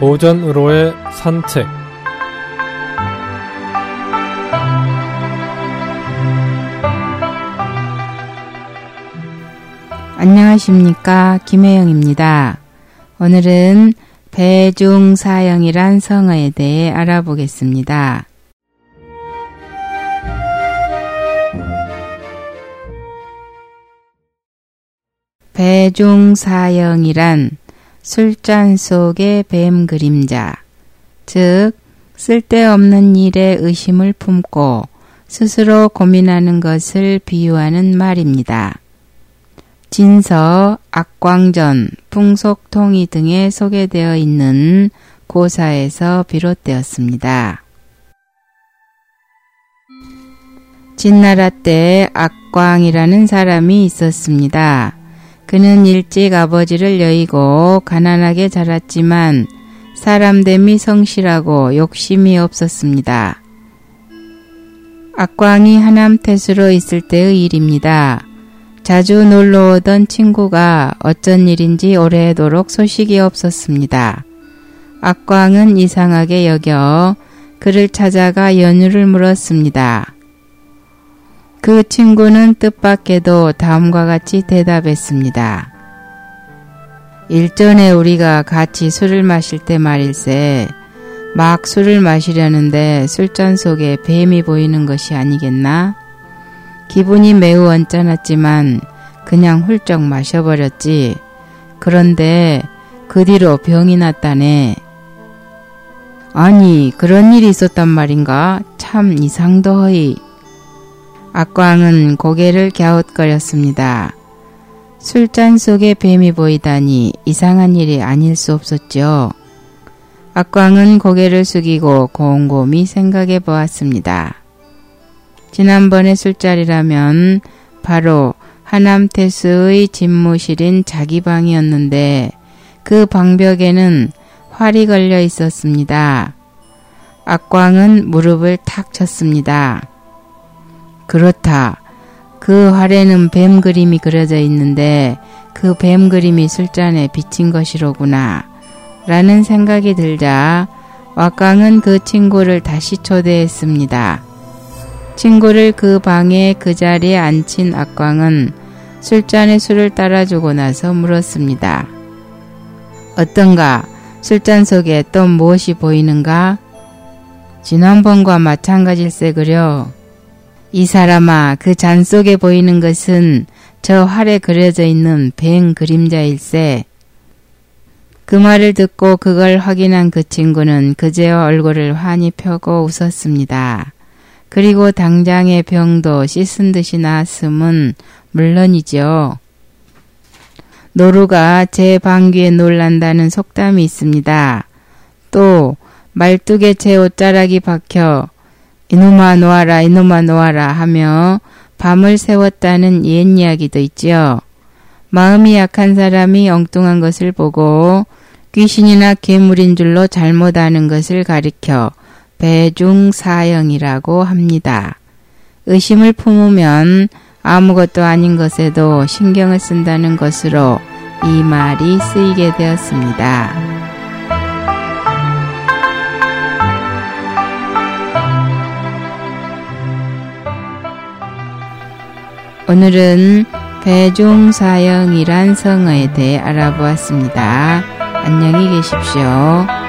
오전으로의 산책 안녕하십니까 김혜영입니다. 오늘은 배중사형이란 성어에 대해 알아보겠습니다. 배중사형이란 술잔 속의 뱀 그림자, 즉 쓸데없는 일에 의심을 품고 스스로 고민하는 것을 비유하는 말입니다. 진서, 악광전, 풍속통이 등에 소개되어 있는 고사에서 비롯되었습니다. 진나라 때 악광이라는 사람이 있었습니다. 그는 일찍 아버지를 여의고 가난하게 자랐지만 사람됨이 성실하고 욕심이 없었습니다. 악광이 하남 태수로 있을 때의 일입니다. 자주 놀러 오던 친구가 어쩐 일인지 오래도록 소식이 없었습니다. 악광은 이상하게 여겨 그를 찾아가 연유를 물었습니다. 그 친구는 뜻밖에도 다음과 같이 대답했습니다. 일전에 우리가 같이 술을 마실 때 말일세, 막 술을 마시려는데 술잔 속에 뱀이 보이는 것이 아니겠나? 기분이 매우 언짢았지만 그냥 훌쩍 마셔버렸지. 그런데 그 뒤로 병이 났다네. 아니, 그런 일이 있었단 말인가? 참 이상더허이. 악광은 고개를 갸웃거렸습니다. 술잔 속에 뱀이 보이다니 이상한 일이 아닐 수 없었죠. 악광은 고개를 숙이고 곰곰이 생각해 보았습니다. 지난번의 술자리라면 바로 하남태수의 집무실인 자기 방이었는데 그 방벽에는 활이 걸려 있었습니다. 악광은 무릎을 탁 쳤습니다. 그렇다. 그 활에는 뱀 그림이 그려져 있는데 그 뱀 그림이 술잔에 비친 것이로구나. 라는 생각이 들자 왁광은 그 친구를 다시 초대했습니다. 친구를 그 방에 그 자리에 앉힌 악광은 술잔에 술을 따라주고 나서 물었습니다. 어떤가? 술잔 속에 또 무엇이 보이는가? 지난번과 마찬가지일세 그려. 이 사람아, 그 잔 속에 보이는 것은 저 활에 그려져 있는 뱅 그림자일세. 그 말을 듣고 그걸 확인한 그 친구는 그제와 얼굴을 환히 펴고 웃었습니다. 그리고 당장의 병도 씻은 듯이 나았음은 물론이죠. 노루가 제 방귀에 놀란다는 속담이 있습니다. 또 말뚝에 제 옷자락이 박혀 이놈아 놓아라 이놈아 놓아라 하며 밤을 세웠다는 옛 이야기도 있지요. 마음이 약한 사람이 엉뚱한 것을 보고 귀신이나 괴물인 줄로 잘못 아는 것을 가리켜 배중사형이라고 합니다. 의심을 품으면 아무것도 아닌 것에도 신경을 쓴다는 것으로 이 말이 쓰이게 되었습니다. 오늘은 배중사형이란 성어에 대해 알아보았습니다. 안녕히 계십시오.